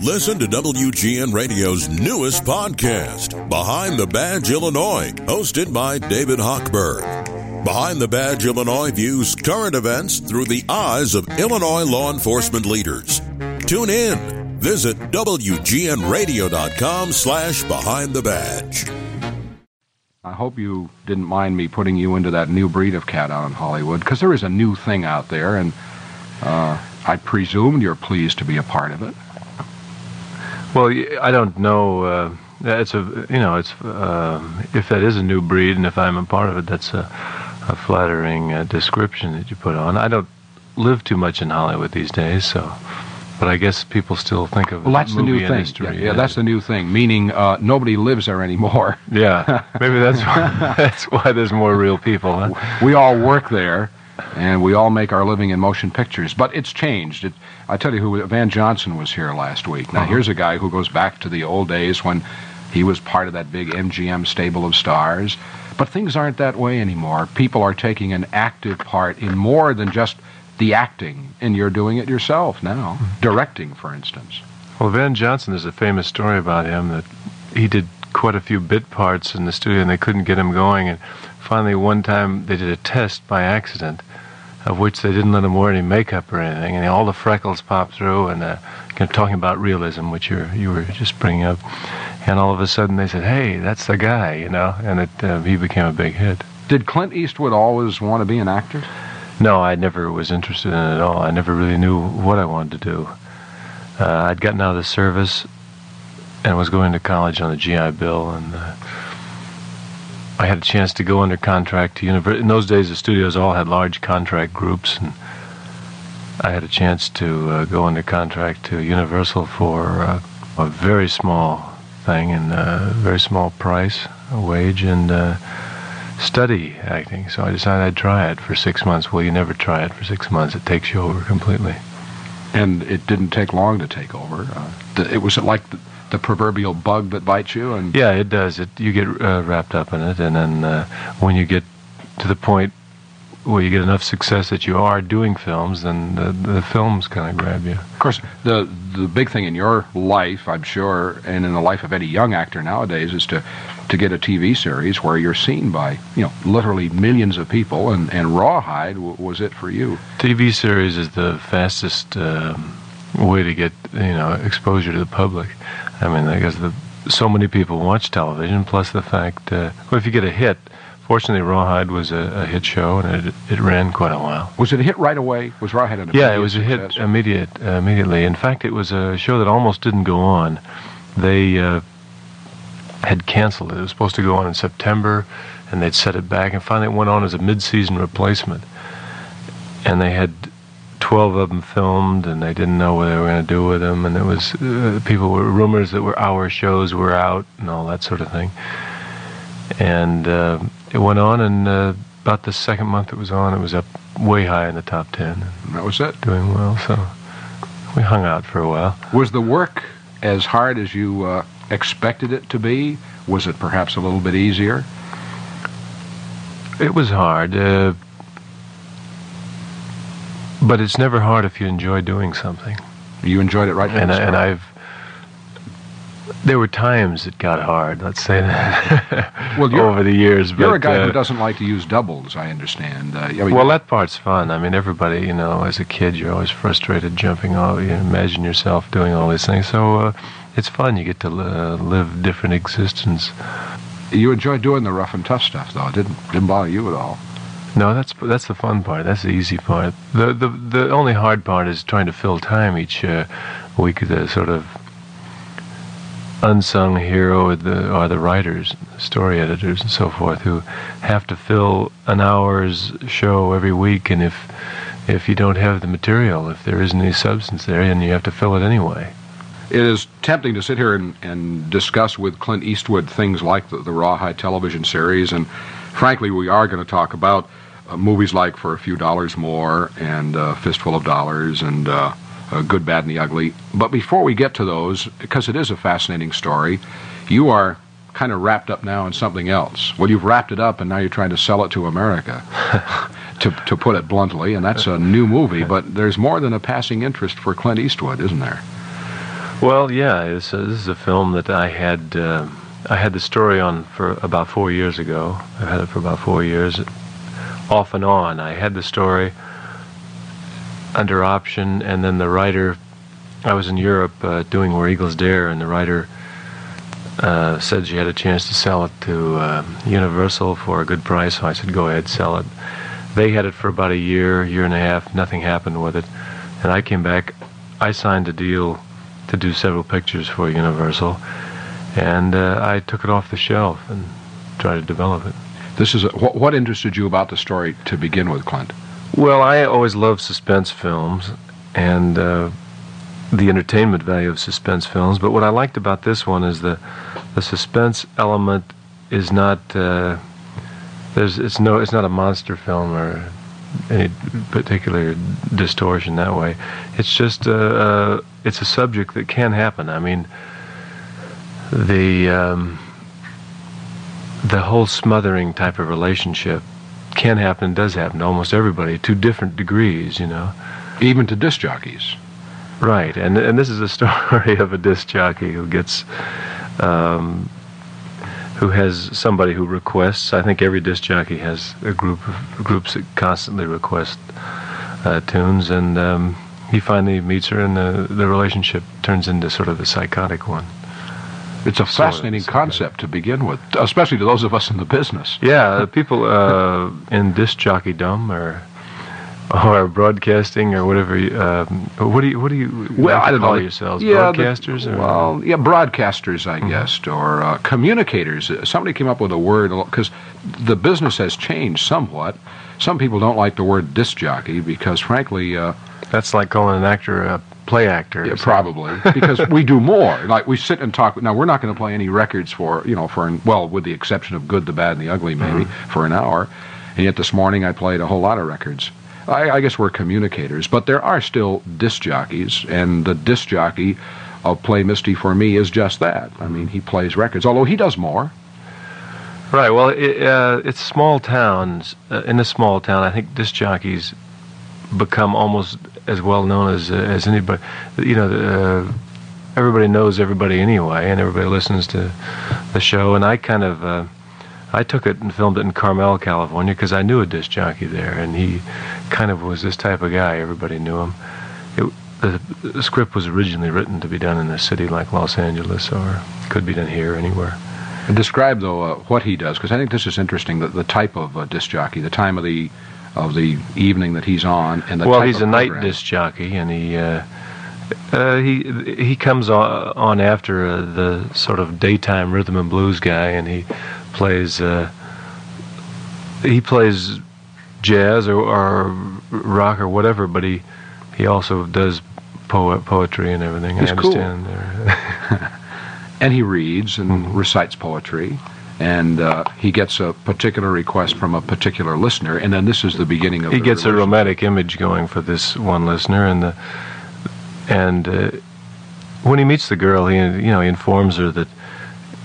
Listen to WGN Radio's newest podcast, Behind the Badge Illinois, hosted by David Hochberg. Behind the Badge Illinois views current events through the eyes of Illinois law enforcement leaders. Tune in. Visit WGNRadio.com slash Behind the Badge. I hope you didn't mind me putting you into that new breed of cat out in Hollywood, because there is a new thing out there, and uh, I presume you're pleased to be a part of it. Well, I don't know. Uh, it's a you know it's uh, if that is a new breed, and if I'm a part of it, that's a, a flattering uh, description that you put on. I don't live too much in Hollywood these days, so. But I guess people still think of Well, that's the new thing. Yeah, yeah, that's the new thing, meaning uh, nobody lives there anymore. yeah. Maybe that's why, that's why there's more real people. Huh? we all work there, and we all make our living in motion pictures. But it's changed. It, I tell you who, Van Johnson was here last week. Now, Uh-huh. here's a guy who goes back to the old days when he was part of that big MGM stable of stars. But things aren't that way anymore. People are taking an active part in more than just the acting, and you're doing it yourself now, Mm-hmm. directing, for instance. Well, Van Johnson, there's a famous story about him that he did quite a few bit parts in the studio and they couldn't get him going. And finally, one time they did a test by accident, of which they didn't let him wear any makeup or anything, and all the freckles popped through. And uh, kind of talking about realism, which you you were just bringing up, and all of a sudden they said, "Hey, that's the guy," you know, and it uh, he became a big hit. Did Clint Eastwood always want to be an actor? No, I never was interested in it at all. I never really knew what I wanted to do. Uh, I'd gotten out of the service and was going to college on the GI Bill, and uh, I had a chance to go under contract to university. In those days, the studios all had large contract groups, and I had a chance to uh, go under contract to Universal for uh, a very small thing and a very small price, a wage, and. Uh, study acting. So I decided I'd try it for six months. Well, you never try it for six months. It takes you over completely. and it didn't take long to take over. Uh, it was like the, proverbial bug that bites you, and Yeah, it does. It you get uh, wrapped up in it, and then uh, when you get to the point where you get enough success that you are doing films, then the, the films kind of grab you. of course, the the big thing in your life, I'm sure, and in the life of any young actor nowadays, is to to get a TV series where you're seen by you know literally millions of people, and and Rawhide w- was it for you. TV series is the fastest um, way to get you know exposure to the public. I mean, I guess the so many people watch television. Plus the fact, uh, well, if you get a hit, fortunately, Rawhide was a, a hit show and it it ran quite a while. Was it a hit right away? Was Rawhide an Yeah, it was a hit immediate uh, immediately. In fact, it was a show that almost didn't go on. They uh, had canceled it. It was supposed to go on in September, and they'd set it back, and finally it went on as a mid-season replacement. And they had 12 of them filmed, and they didn't know what they were going to do with them. And it was uh, people were rumors that were hour shows were out and all that sort of thing. And uh, it went on, and uh, about the second month it was on, it was up way high in the top 10 that was it. doing well. So we hung out for a while. Was the work as hard as you uh, expected it to be? Was it perhaps a little bit easier? It was hard, uh, but it's never hard if you enjoy doing something. You enjoyed it right from And I, and I've. there were times it got hard. Let's say that Well, over the years. You're but, a guy uh, who doesn't like to use doubles, I understand. Uh, I mean, Well, that part's fun. I mean, everybody, you know, as a kid, you're always frustrated jumping off. You imagine yourself doing all these things. So uh, it's fun. You get to uh, live different existence. you enjoyed doing the rough and tough stuff, though. It didn't didn't bother you at all. No, that's that's the fun part. That's the easy part. The the the only hard part is trying to fill time each uh, week. The sort of unsung hero are the are the writers, story editors, and so forth who have to fill an hour's show every week. And if if you don't have the material, if there isn't any substance there, then you have to fill it anyway. It is tempting to sit here and, and discuss with Clint Eastwood things like the, the Rawhide television series, and frankly, we are going to talk about movies like For a Few Dollars More and uh, Fistful of Dollars and uh, uh, Good, Bad, and the Ugly. But before we get to those, because it is a fascinating story, you are kind of wrapped up now in something else. Well, you've wrapped it up, and now you're trying to sell it to America, to, to put it bluntly, and that's a new movie, but there's more than a passing interest for Clint Eastwood, isn't there? Well, yeah, this, uh, this is a film that I had uh, I had the story on for about four years ago. I've had it for about four years, off and on. I had the story under option, and then the writer. I was in Europe uh, doing Where Eagles Dare, and the writer uh, said she had a chance to sell it to uh, Universal for a good price. So I said, "Go ahead, sell it." They had it for about a year, year and a half. Nothing happened with it, and I came back. I signed a deal to do several pictures for Universal, and uh, I took it off the shelf and tried to develop it. This is a, what, what interested you about the story to begin with, Clint? Well, I always loved suspense films and uh, the entertainment value of suspense films. But what I liked about this one is the the suspense element is not uh, there's it's no it's not a monster film or any particular distortion that way. It's just a, uh, it's a subject that can happen. I mean, the um, the whole smothering type of relationship can happen and does happen to almost everybody to different degrees, you know. Even to disc jockeys. Right, and and this is a story of a disc jockey who gets, um, who has somebody who requests. I think every disc jockey has a group of groups that constantly request uh, tunes, and um, he finally meets her, and the the relationship turns into sort of a psychotic one. It's a fascinating Sort of, concept to begin with, especially to those of us in the business. Yeah, people uh, in disc jockeydom or or broadcasting or whatever. Um, what do you what do you Well, like I don't call know. yourselves? Yeah, the- broadcasters or Well, yeah, broadcasters, I guess, or uh, communicators. Uh, Somebody came up with a word because the business has changed somewhat. Some people don't like the word disc jockey because, frankly, uh, that's like calling an actor a play actor. yeah, probably because we do more. Like we sit and talk. Now we're not going to play any records for you know for an, well, with the exception of Good, the Bad, and the Ugly, maybe for an hour. And yet this morning I played a whole lot of records. I, I guess we're communicators, but there are still disc jockeys, and the disc jockey of Play Misty for me is just that. I mean, he plays records, although he does more. Right. Well, it, uh, it's small towns. Uh, in a small town, I think disc jockeys become almost as well known as uh, as anybody. You know, uh, everybody knows everybody anyway, and everybody listens to the show. And I kind of. Uh, I took it and filmed it in Carmel, California, because I knew a disc jockey there, and he kind of was this type of guy. Everybody knew him. It, the, the script was originally written to be done in a city like Los Angeles, or could be done here, anywhere. Describe though uh, what he does, because I think this is interesting. The, the type of uh, disc jockey, the time of the of the evening that he's on, and the well, he's a night disc jockey, and he uh, uh, he he comes on, on after uh, the sort of daytime rhythm and blues guy, and he plays uh, he plays jazz or, or rock or whatever, but he he also does poet poetry and everything. He's I cool. understand. there. and he reads and Mm-hmm. recites poetry and uh, he gets a particular request from a particular listener and then this is the beginning of he gets a romantic image going for this one listener, and the and uh, when he meets the girl, he you know he informs her that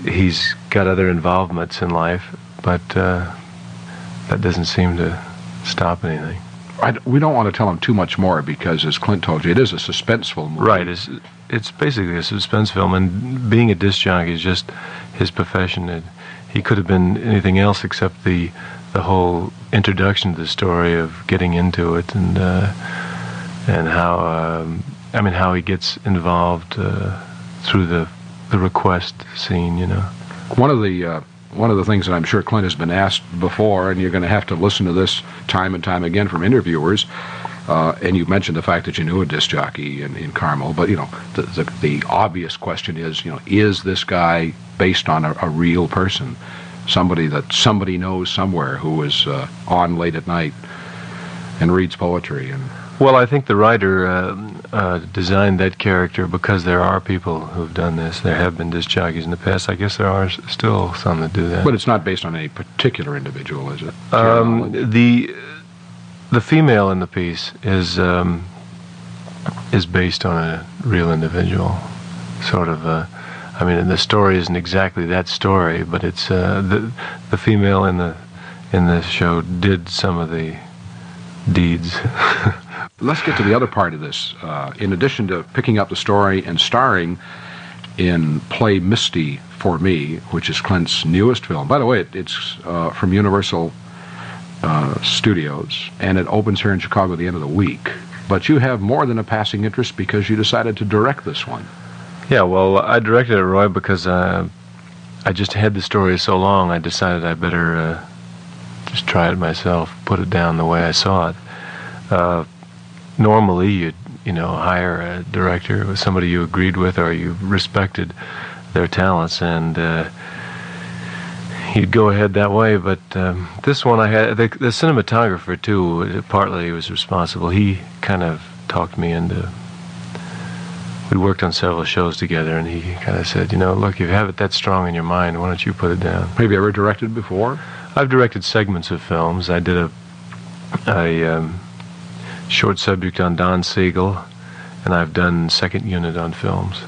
he's got other involvements in life, but uh, that doesn't seem to stop anything. I we don't want to tell him too much more because as clint told you it is a suspenseful movie Right? It's it's basically a suspense film, and being a disc jockey is just his profession. It, he could have been anything else except the the whole introduction to the story of getting into it and uh, and how um, I mean how he gets involved uh, through the the request scene. You know. one of the uh, one of the things that I'm sure Clint has been asked before, and you're going to have to listen to this time and time again from interviewers. Uh, and you mentioned the fact that you knew a disc jockey in, in Carmel, but you know the, the the obvious question is, you know, is this guy based on a, a real person, somebody that somebody knows somewhere who is uh, on late at night and reads poetry and Well, I think the writer uh, uh, designed that character because there are people who've done this. There have been disc jockeys in the past. I guess there are still some that do that. But it's not based on any particular individual, is it? Um, the the female in the piece is um, is based on a real individual, sort of. Uh, I mean, the story isn't exactly that story, but it's uh, the the female in the in the show did some of the deeds. Let's get to the other part of this. Uh, in addition to picking up the story and starring in Play Misty for Me, which is Clint's newest film. By the way, it, it's uh, from Universal uh, Studios, and it opens here in Chicago at the end of the week. But you have more than a passing interest because you decided to direct this one. Yeah, well, I directed it, Roy, because uh, I just had the story so long. I decided I better uh, just try it myself, put it down the way I saw it. Uh, normally, you'd you know hire a director, somebody you agreed with or you respected their talents, and uh, you'd go ahead that way. But um, this one, I had the, the cinematographer too. Partly was responsible. He kind of talked me into. We worked on several shows together, and he kind of said, "You know, look, you have it that strong in your mind. Why don't you put it down?" Have you ever directed before? I've directed segments of films. I did a a um, short subject on Don Siegel, and I've done second unit on films.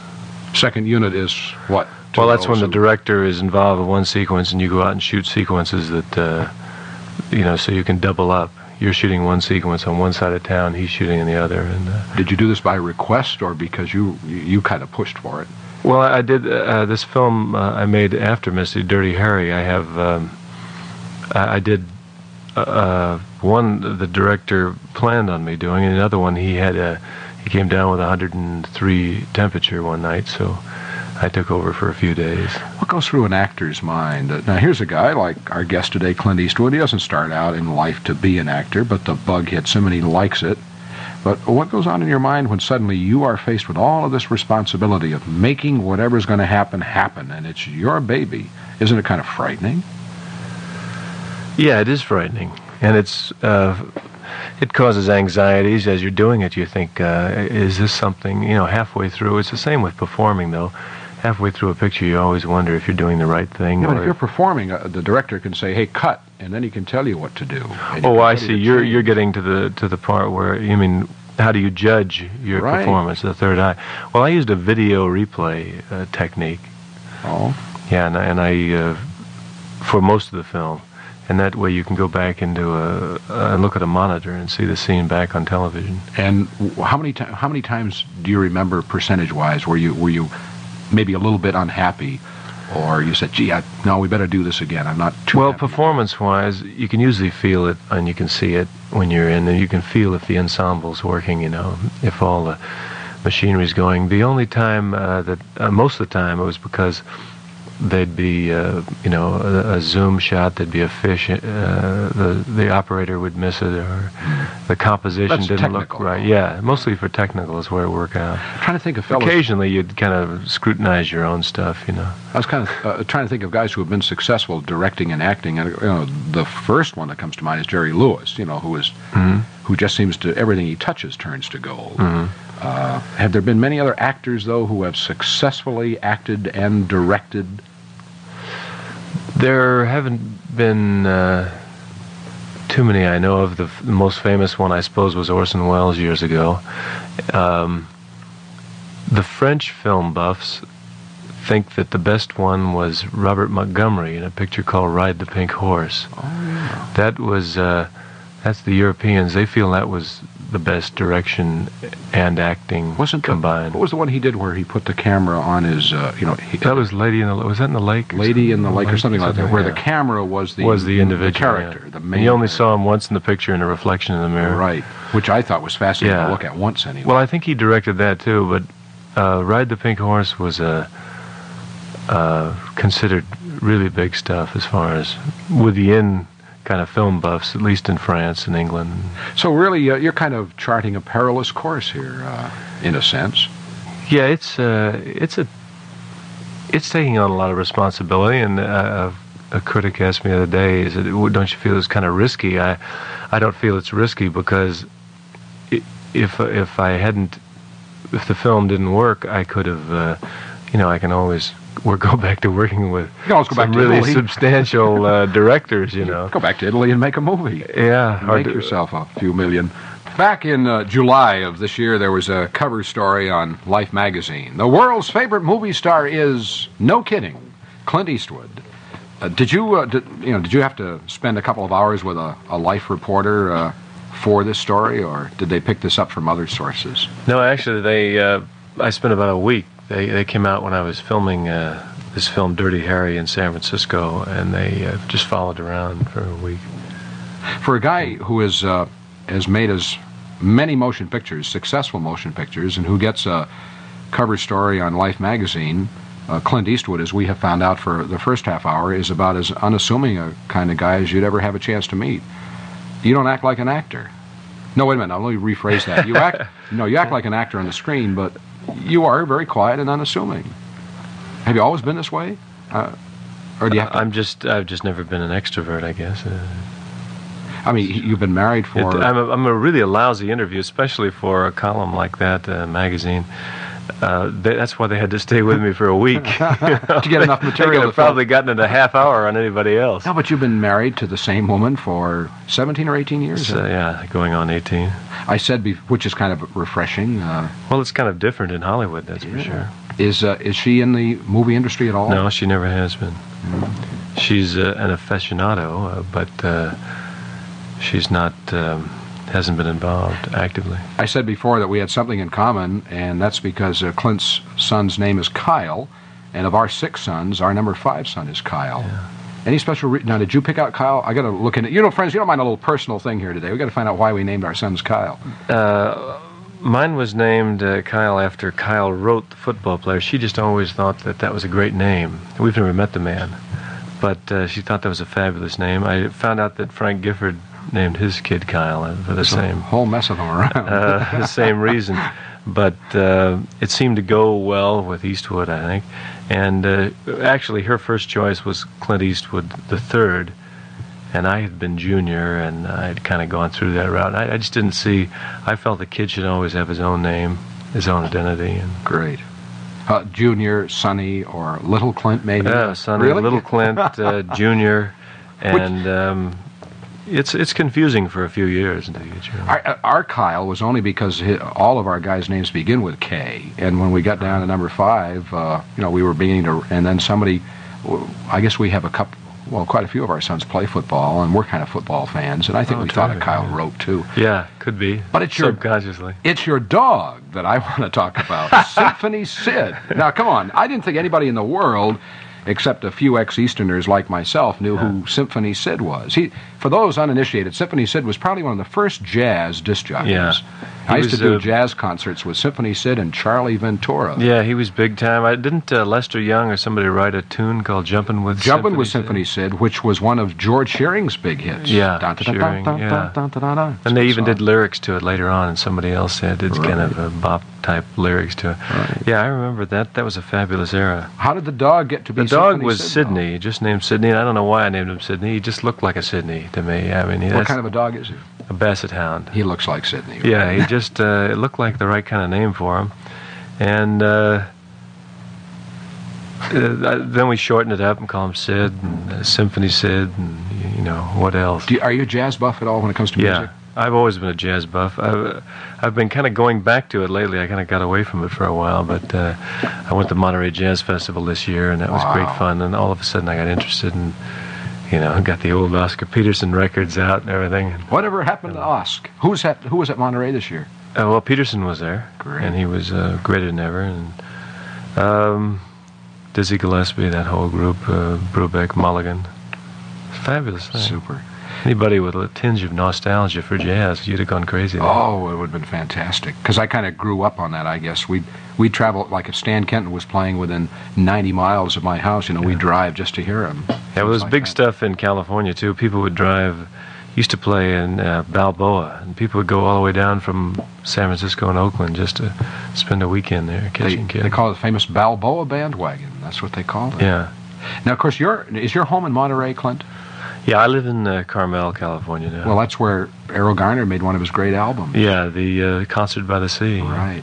Second unit is what? Well, that's when the director is involved in one sequence, and you go out and shoot sequences that, uh, you know, so you can double up. You're shooting one sequence on one side of town, he's shooting in the other. And uh, did you do this by request or because you you kind of pushed for it? Well, I did uh, this film uh, I made after Misty Dirty Harry. I have um, I, I, did uh, uh, one the director planned on me doing, and another one he had a he came down with 103 temperature one night, so I took over for a few days. What goes through an actor's mind? Uh, now, here's a guy like our guest today, Clint Eastwood. He doesn't start out in life to be an actor, but the bug hits him and he likes it. But what goes on in your mind when suddenly you are faced with all of this responsibility of making whatever's going to happen happen, and it's your baby? Isn't it kind of frightening? Yeah, it is frightening, and it's uh, it causes anxieties as you're doing it. You think, uh, is this something? You know, halfway through, it's the same with performing though. Halfway through a picture, you always wonder if you're doing the right thing. But if you're performing, uh, the director can say, "Hey, cut," and then he can tell you what to do. Oh, I see. You're you're getting to the to the part where you mean how do you judge your right. performance? The third eye. Well, I used a video replay uh, technique. Oh. Yeah, and, and I uh, for most of the film and that way you can go back into a uh, look at a monitor and see the scene back on television. And how many how many times do you remember percentage wise where you were you maybe a little bit unhappy, or you said, "Gee, I, no, we better do this again." I'm not too. Well, performance wise, you can usually feel it and you can see it when you're in, and you can feel if the ensemble's working. You know, if all the machinery's going. The only time uh, that uh, most of the time it was because there'd be uh, you know a, a, zoom shot there'd be a fish uh, the the operator would miss it or the composition That's didn't technical. look right yeah mostly for technical is where it worked out I'm trying to think of occasionally you'd kind of scrutinize your own stuff you know I was kind of uh, trying to think of guys who have been successful directing and acting and you know the first one that comes to mind is Jerry Lewis you know who is mm-hmm. who just seems to everything he touches turns to gold mm-hmm. Uh, have there been many other actors, though, who have successfully acted and directed there haven't been uh, too many I know of. The, f- the, most famous one, I suppose, was Orson Welles years ago. Um, the French film buffs think that the best one was Robert Montgomery in a picture called Ride the Pink Horse. Oh, yeah. That was, uh, that's the Europeans. They feel that was the best direction and acting Wasn't combined. The, what was the one he did where he put the camera on his, uh, you know? He, that was Lady in the was that in the lake? Lady in the Lake or something like that, where yeah. the camera was the was the individual the character, yeah. the main. You only character. saw him once in the picture in a reflection in the mirror. right, which I thought was fascinating Yeah. to look at once anyway. Well, I think he directed that too, but uh, Ride the Pink Horse was a uh, considered really big stuff as far as with the in kind of film buffs, at least in France and England. so really, uh, you're kind of charting a perilous course here, uh, in a sense. Yeah, it's uh, it's a it's taking on a lot of responsibility. And uh, a critic asked me the other day, "Is it? Don't you feel it's kind of risky?" I I don't feel it's risky because if if I hadn't if the film didn't work, I could have uh, you know I can always or go back to working with You can always go some back to really Italy. substantial uh, directors. You know, Go back to Italy and make a movie. yeah, hard Make to- yourself a few million. Back in uh, July of this year, there was a cover story on Life magazine. The world's favorite movie star is, no kidding, Clint Eastwood. Uh, did you, uh, did, you know, did you have to spend a couple of hours with a, a Life reporter uh, for this story, or did they pick this up from other sources? No, actually, they. Uh, I spent about a week. They they came out when I was filming uh, this film Dirty Harry in San Francisco, and they uh, just followed around for a week. For a guy who is uh, has made as many motion pictures, successful motion pictures, and who gets a cover story on Life magazine, uh, Clint Eastwood, as we have found out for the first half hour, is about as unassuming a kind of guy as you'd ever have a chance to meet. You don't act like an actor. No, wait a minute. I'll let me rephrase that. You act, no, you act like an actor on the screen, but you are very quiet and unassuming. Have you always been this way, uh, or do you have? To, I'm just, I've just never been an extrovert, I guess. Uh, I mean, you've been married for. It, I'm, a, I'm a really a lousy interview, especially for a column like that uh, magazine. Uh, they, that's why they had to stay with me for a week to get enough material. They could have probably gotten it a half hour on anybody else. No, but you've been married to the same woman for 17 or 18 years. Uh, yeah, going on 18. I said, be- which is kind of refreshing. Uh, well, it's kind of different in Hollywood, that's yeah. for sure. Is uh, is she in the movie industry at all? No, she never has been. Mm-hmm. She's uh, an aficionado, uh, but she's not. Um, hasn't been involved actively. I said before that we had something in common, and that's because uh, Clint's son's name is Kyle, and of our six sons, our number five son is Kyle. Yeah. Any special reason? Now, did you pick out Kyle? I got to look into. You know, friends, you don't mind a little personal thing here today. We got to find out why we named our sons Kyle. Uh, mine was named uh, Kyle after Kyle Rote, the football player. She just always thought that that was a great name. We've never met the man, but uh, she thought that was a fabulous name. I found out that Frank Gifford named his kid Kyle for the There's same whole mess of them around. uh, the same reason, but uh, it seemed to go well with Eastwood, I think. And uh, actually, her first choice was Clint Eastwood the third, and I had been junior, and I had kind of gone through that route. I, I, just didn't see. I felt the kid should always have his own name, his own identity. And great. Uh, junior, Sonny, or Little Clint, maybe. Yeah, Sonny, really? Little Clint, uh, Junior, and um, it's it's confusing for a few years until you get your. Our, uh, our Kyle was only because his, all of our guys' names begin with K, and when we got down to number five, uh, you know, we were beginning to, and then somebody, I guess we have a couple. Well, quite a few of our sons play football, and we're kind of football fans, and I think oh, we thought of Kyle yeah. Rote too. Yeah, could be. But it's your subconsciously. It's your dog that I want to talk about, Symphony Sid. Now, come on, I didn't think anybody in the world except a few ex-Easterners like myself knew who Symphony Sid was. He, for those uninitiated, Symphony Sid was probably one of the first jazz disc jockeys. Yeah. I used to do uh, jazz concerts with Symphony Sid and Charlie Ventura. Yeah, he was big time. I didn't uh, Lester Young or somebody write a tune called "Jumpin' with Jumpin' Symphony with Symphony Sid, which was one of George Shearing's big hits. Yeah, Shearing, yeah. And they even song. did lyrics to it later on, and somebody else said it's kind of a bop type lyrics to it. Right. Yeah, I remember that. That was a fabulous era. How did the dog get to be dog was Sid? Sydney, just named Sydney, and I don't know why I named him Sydney. He just looked like a Sydney to me. I mean, What kind of a dog is he? a Basset Hound. He looks like Sydney. Yeah, he just uh, it looked like the right kind of name for him, and uh, uh, then we shortened it up and call him Sid and uh, Symphony Sid and you know what else. Do you, are you a jazz buff at all when it comes to yeah, music? I've always been a jazz buff. I've I've been kind of going back to it lately. I kind of got away from it for a while, but uh, I went to Monterey Jazz Festival this year, and that was Wow. great fun. And all of a sudden, I got interested in. You know, got the old Oscar Peterson records out and everything. Whatever happened to Osk? Who was at Who was at Monterey this year? Uh, well, Peterson was there, Great. and he was uh, greater than ever. And um, Dizzy Gillespie, that whole group, uh, Brubeck, Mulligan, fabulous thing. Super. Anybody with a tinge of nostalgia for jazz, you'd have gone crazy. there. Oh, it would have been fantastic. Because I kind of grew up on that, I guess. We'd, we'd travel, like if Stan Kenton was playing within 90 miles of my house, you know, we'd drive just to hear him. yeah, well, there's like big that. stuff in California too. People would drive. Used to play in uh, Balboa, and people would go all the way down from San Francisco and Oakland just to spend a weekend there They, catching kids. they call it the famous Balboa bandwagon. That's what they call it. yeah, Now, of course, your is your home in Monterey, Clint? Yeah. I live in uh, Carmel, California now. Well, that's where Erroll Garner made one of his great albums. yeah, the uh, concert by the sea. Right.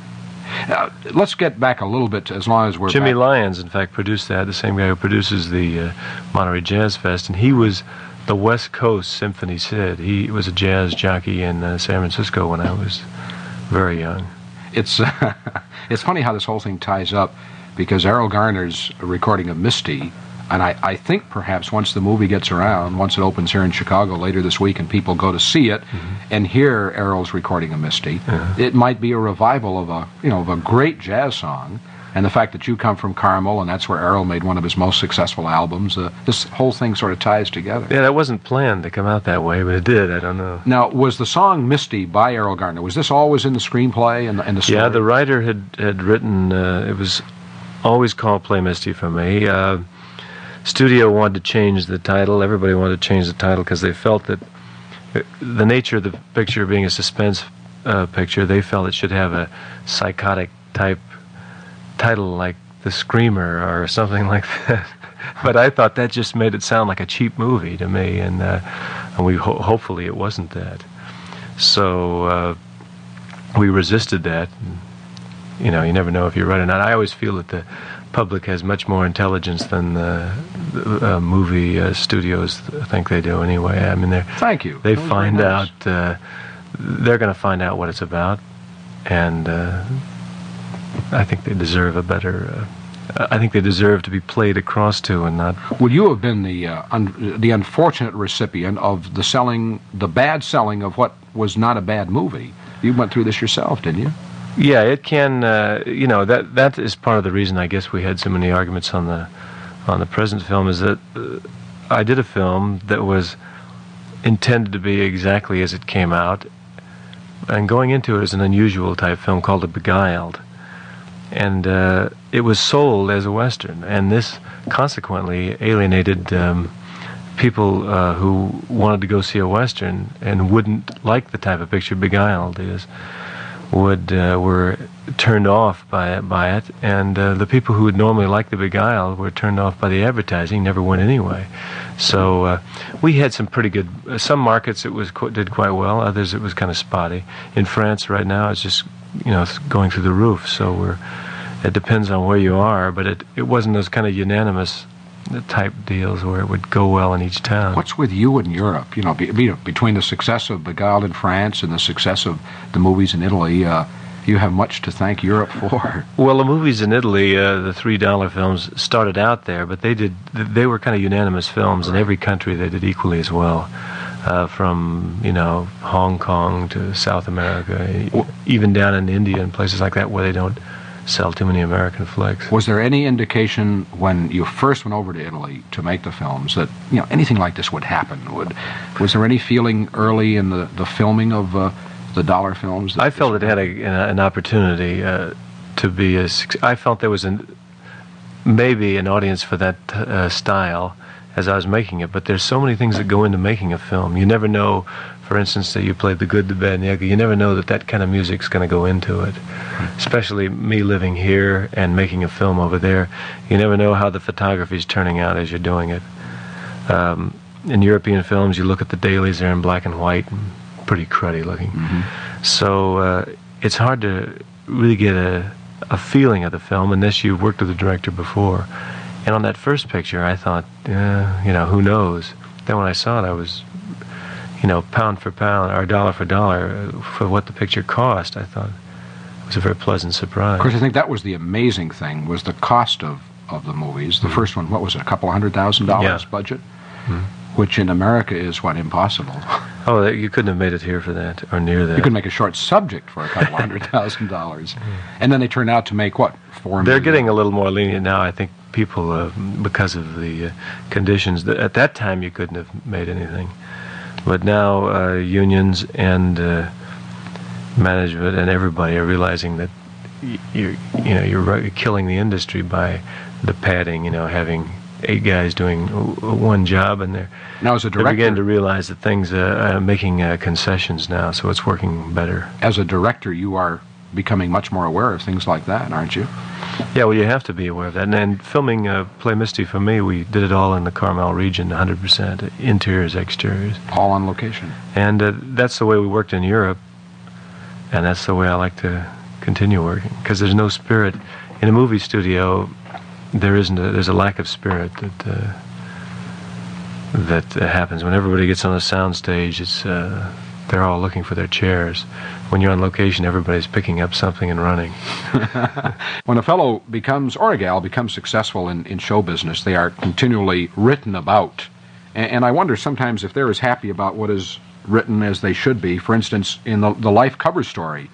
Now, let's get back a little bit, to, as long as we're Jimmy back. Lyons, in fact, produced that. The same guy who produces the uh, Monterey Jazz Fest, and he was the West Coast Symphony Sid. He was a jazz jockey in uh, San Francisco when I was very young. It's it's funny how this whole thing ties up because Erroll Garner's recording of Misty And I, I think perhaps once the movie gets around, once it opens here in Chicago later this week and people go to see it and hear Erroll's recording of Misty, it might be a revival of a, you know, of a great jazz song. And the fact that you come from Carmel and that's where Erroll made one of his most successful albums, uh, this whole thing sort of ties together. Yeah, that wasn't planned to come out that way, but it did. I don't know. Now, was the song Misty by Erroll Garner? was this always in the screenplay and the, and the story? Yeah, the writer had had written. Uh, it was always called Play Misty for me. Uh, studio wanted to change the title. Everybody wanted to change the title because they felt that uh, the nature of the picture being a suspense uh, picture, they felt it should have a psychotic type title like The Screamer or something like that. but I thought that just made it sound like a cheap movie to me, and uh, and we ho- hopefully it wasn't that. So uh, we resisted that. And, you know, you never know if you're right or not. I always feel that the public has much more intelligence than the, the uh, movie uh, studios think they do. Anyway, I mean, they Thank you. they find nice. out. Uh, they're going to find out what it's about, and uh, I think they deserve a better. Uh, I think they deserve to be played across to, and not. Would you have been the uh, un- the unfortunate recipient of the selling, the bad selling of what was not a bad movie? You went through this yourself, didn't you? Yeah, it can. Uh, you know that that is part of the reason I guess we had so many arguments on the on the present film is that uh, I did a film that was intended to be exactly as it came out, and going into it as an unusual type film called The Beguiled, and uh, it was sold as a western, and this consequently alienated. Um, people uh, who wanted to go see a western and wouldn't like the type of picture Beguiled is would uh, were turned off by it, by it, and uh, the people who would normally like the Beguiled were turned off by the advertising. Never went anyway. So uh, we had some pretty good. Uh, some markets it was did quite well. Others it was kind of spotty. In France right now it's just you know going through the roof. So we're. It depends on where you are, but it it wasn't as kind of unanimous type deals where it would go well in each town. What's with you in Europe? You know, be, be, between the success of Beguiled in France and the success of the movies in Italy, uh, you have much to thank Europe for. Well, the movies in Italy, uh, the three dollar films, started out there, but they did they were kind of unanimous films in every country. They did equally as well, uh, from you know Hong Kong to South America, e- even down in India and places like that where they don't sell too many American flicks. Was there any indication when you first went over to Italy to make the films that you know anything like this would happen? Would was there any feeling early in the, the filming of uh, the dollar films? that I felt it had a, an, an opportunity uh, to be a. I felt there was an maybe an audience for that uh, style as I was making it. But there's so many things that go into making a film. You never know. For instance, that you played the good, the bad, and the ugly. You never know that that kind of music's going to go into it. Especially me living here and making a film over there. You never know how the photography's turning out as you're doing it. Um, in European films, you look at the dailies; they're in black and white, and pretty cruddy looking. So uh, it's hard to really get a, a feeling of the film unless you've worked with the director before. And on that first picture, I thought, uh, you know, who knows? Then when I saw it, I was, you know, pound for pound or dollar for dollar uh, for what the picture cost. I thought it was a very pleasant surprise. Of course, I think that was the amazing thing was the cost of, of the movies. The first one, what was it, a couple of hundred thousand dollars Mm-hmm. Budget, which in America is what impossible. Oh, you couldn't have made it here for that or near that. You could make a short subject for a couple of hundred thousand dollars, and then they turned out to make what four. They're million? getting a little more lenient now. I think people, uh, because of the uh, conditions. That at that time, you couldn't have made anything, but now uh, unions and uh, management and everybody are realizing that you're, you know, you're, killing the industry by the padding. You know, having eight guys doing one job, and they're now as a they're beginning to realize that things uh, are making uh, concessions now, so it's working better. As a director, you are becoming much more aware of things like that, aren't you? Yeah, well, you have to be aware of that. And, and filming uh, Play Misty for me, we did it all in the Carmel region, 100%, interiors, exteriors. All on location. And uh, that's the way we worked in Europe, and that's the way I like to continue working. Because there's no spirit. In a movie studio, there isn't a, there's a lack of spirit that uh, that uh, happens. When everybody gets on a sound stage, it's, uh, they're all looking for their chairs. When you're on location, everybody's picking up something and running. when a fellow becomes, or a gal becomes successful in, in show business, they are continually written about. And, and I wonder sometimes if they're as happy about what is written as they should be. For instance, in the, the Life cover story,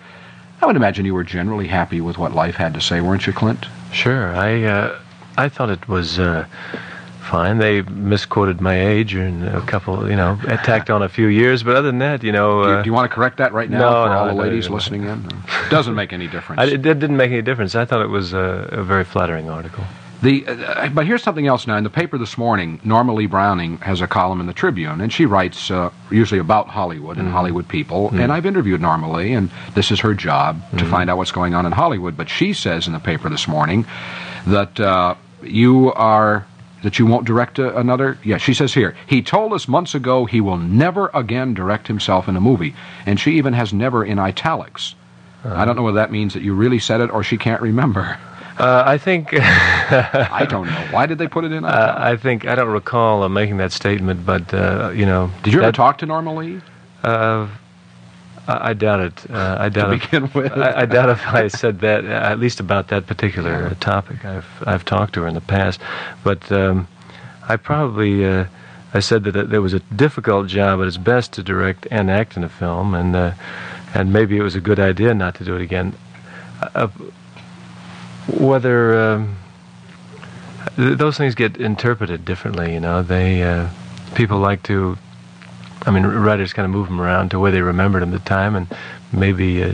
I would imagine you were generally happy with what Life had to say, weren't you, Clint? Sure. I, uh, I thought it was. Uh, fine. They misquoted my age and a couple, you know, tacked on a few years. But other than that, you know. Uh, do, you, do, you, want to correct that right now no, for no, all the ladies listening in? Doesn't make any difference. I, it didn't make any difference. I thought it was a, a very flattering article. The, uh, but here's something else now. In the paper this morning, Norma Lee Browning has a column in the Tribune, and she writes uh, usually about Hollywood and mm. Hollywood people. Mm. And I've interviewed Norma Lee, and this is her job mm. to find out what's going on in Hollywood. But she says in the paper this morning that uh, you are that you won't direct a, another? Yeah, she says here, he told us months ago he will never again direct himself in a movie. And she even has never in italics. Uh-huh. I don't know whether that means that you really said it or she can't remember. Uh, I think. I don't know. Why did they put it in? Uh, I think I don't recall uh, making that statement, but uh, you know. Did you that, ever talk to Norma Lee? Uh, I, I doubt it. Uh, I doubt to begin if, with. I, I, doubt if I said that, uh, at least about that particular uh, topic. I've I've talked to her in the past, but um, I probably uh, I said that there was a difficult job at its best to direct and act in a film, and uh, and maybe it was a good idea not to do it again. Uh, whether um, th- those things get interpreted differently, you know, they people like to I mean, writers kind of move them around to where they remembered them at the time, and maybe, uh,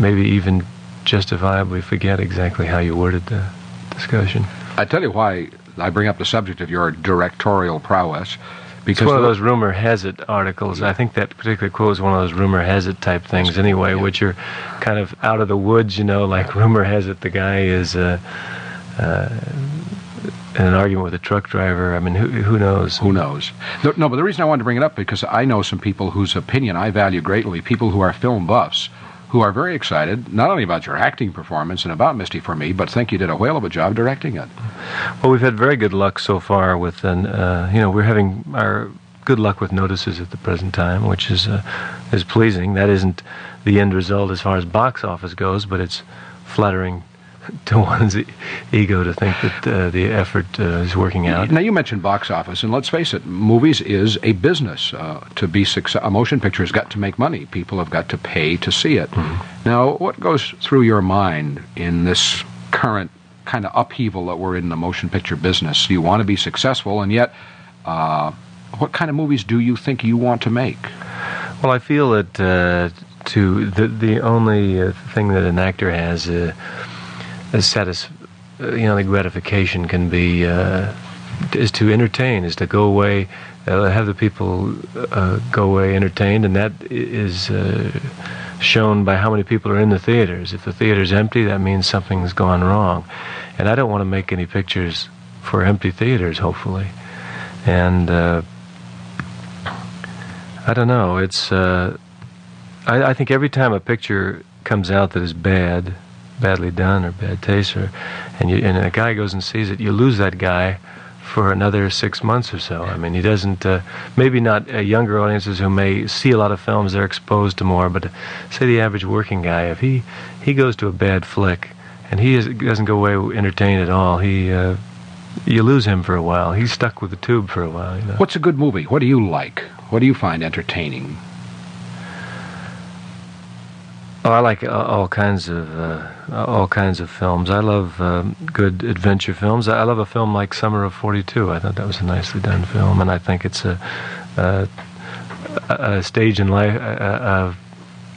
maybe even justifiably forget exactly how you worded the discussion. I tell you why I bring up the subject of your directorial prowess. Because it's one of those rumor has it articles. Yeah. I think that particular quote is one of those rumor has it type things, anyway, yeah. which are kind of out of the woods, you know, like rumor has it the guy is. Uh, uh, an argument with a truck driver. I mean, who, who knows? Who knows? No, but the reason I wanted to bring it up because I know some people whose opinion I value greatly, people who are film buffs, who are very excited not only about your acting performance and about Misty for Me, but think you did a whale of a job directing it. Well, we've had very good luck so far with, an, uh, you know, we're having our good luck with notices at the present time, which is uh, is pleasing. That isn't the end result as far as box office goes, but it's flattering to one's ego to think that uh, the effort uh, is working out. Now you mentioned box office, and let's face it, movies is a business. Uh, to be success, a motion picture has got to make money. People have got to pay to see it. Mm-hmm. Now, what goes through your mind in this current kind of upheaval that we're in the motion picture business? You want to be successful, and yet, uh, what kind of movies do you think you want to make? Well, I feel that uh, to the the only uh, thing that an actor has the satis, uh, you know, the gratification can be uh, is to entertain, is to go away, uh, have the people uh, go away entertained, and that is uh, shown by how many people are in the theaters. If the theater's empty, that means something's gone wrong, and I don't want to make any pictures for empty theaters, hopefully, and. Uh, I don't know. It's. I, I think every time a picture comes out that is bad, badly done or bad taste, or and you, and a guy goes and sees it, you lose that guy for another six months or so. I mean, he doesn't. Uh, maybe not uh, younger audiences who may see a lot of films, they're exposed to more. But uh, say the average working guy, if he he goes to a bad flick and he is, doesn't go away entertained at all, he. Uh, you lose him for a while. He's stuck with the tube for a while. You know? What's a good movie? What do you like? What do you find entertaining? Oh, I like all kinds of uh, all kinds of films. I love um, good adventure films. I love a film like Summer of '42. I thought that was a nicely done film, and I think it's a a, a stage in life, a,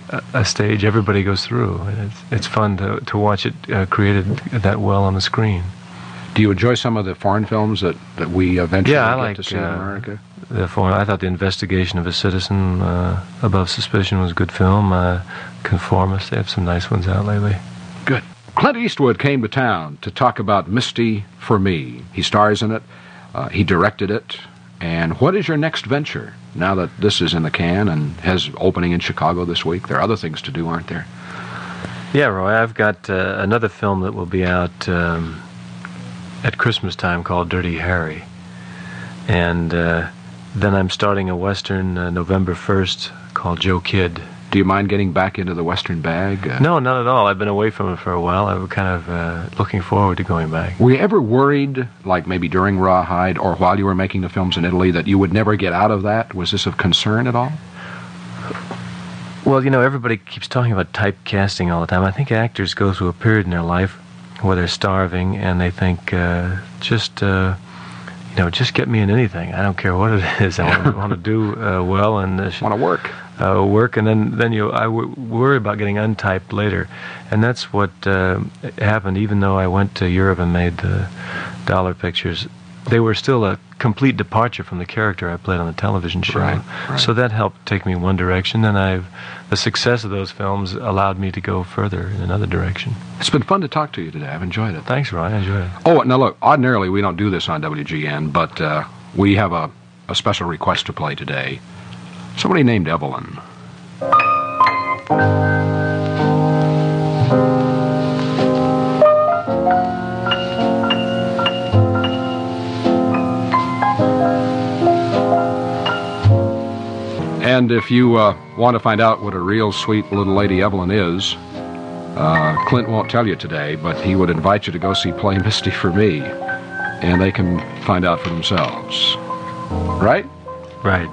a, a, stage everybody goes through, and it's it's fun to to watch it uh, created that well on the screen. Do you enjoy some of the foreign films that, that we eventually yeah, I get like, to see uh, in America? The foreign, I thought the investigation of a citizen uh, above suspicion was a good film. Uh, Conformist, they have some nice ones out lately. Good. Clint Eastwood came to town to talk about Misty for Me. He stars in it. Uh, he directed it. And what is your next venture now that this is in the can and has opening in Chicago this week? There are other things to do, aren't there? Yeah, Roy. I've got uh, another film that will be out. Um, at Christmas time called Dirty Harry. And uh, then I'm starting a Western uh, November 1st called Joe Kidd. Do you mind getting back into the Western bag? Uh, No, not at all. I've been away from it for a while. I was kind of uh, looking forward to going back. Were you ever worried, like maybe during Rawhide or while you were making the films in Italy, that you would never get out of that? Was this of concern at all? Well, you know, everybody keeps talking about typecasting all the time. I think actors go through a period in their life where they're starving and they think, uh, just, uh, you know, just get me in anything. I don't care what it is. I want, want to do uh, well and uh, Want to work? uh, work, and then then you I w- worry about getting untyped later, and that's what uh, happened. Even though I went to Europe and made the dollar pictures, they were still a complete departure from the character I played on the television show. Right, right. So that helped take me one direction, and I've the success of those films allowed me to go further in another direction. It's been fun to talk to you today. I've enjoyed it. Thanks, Roy. I enjoyed it. Oh, now look, ordinarily we don't do this on WGN, but uh, we have a, a special request to play today. Somebody named Evelyn. And if you uh, want to find out what a real sweet little lady Evelyn is, uh, Clint won't tell you today, but he would invite you to go see Play Misty for Me, and they can find out for themselves. Right? Right.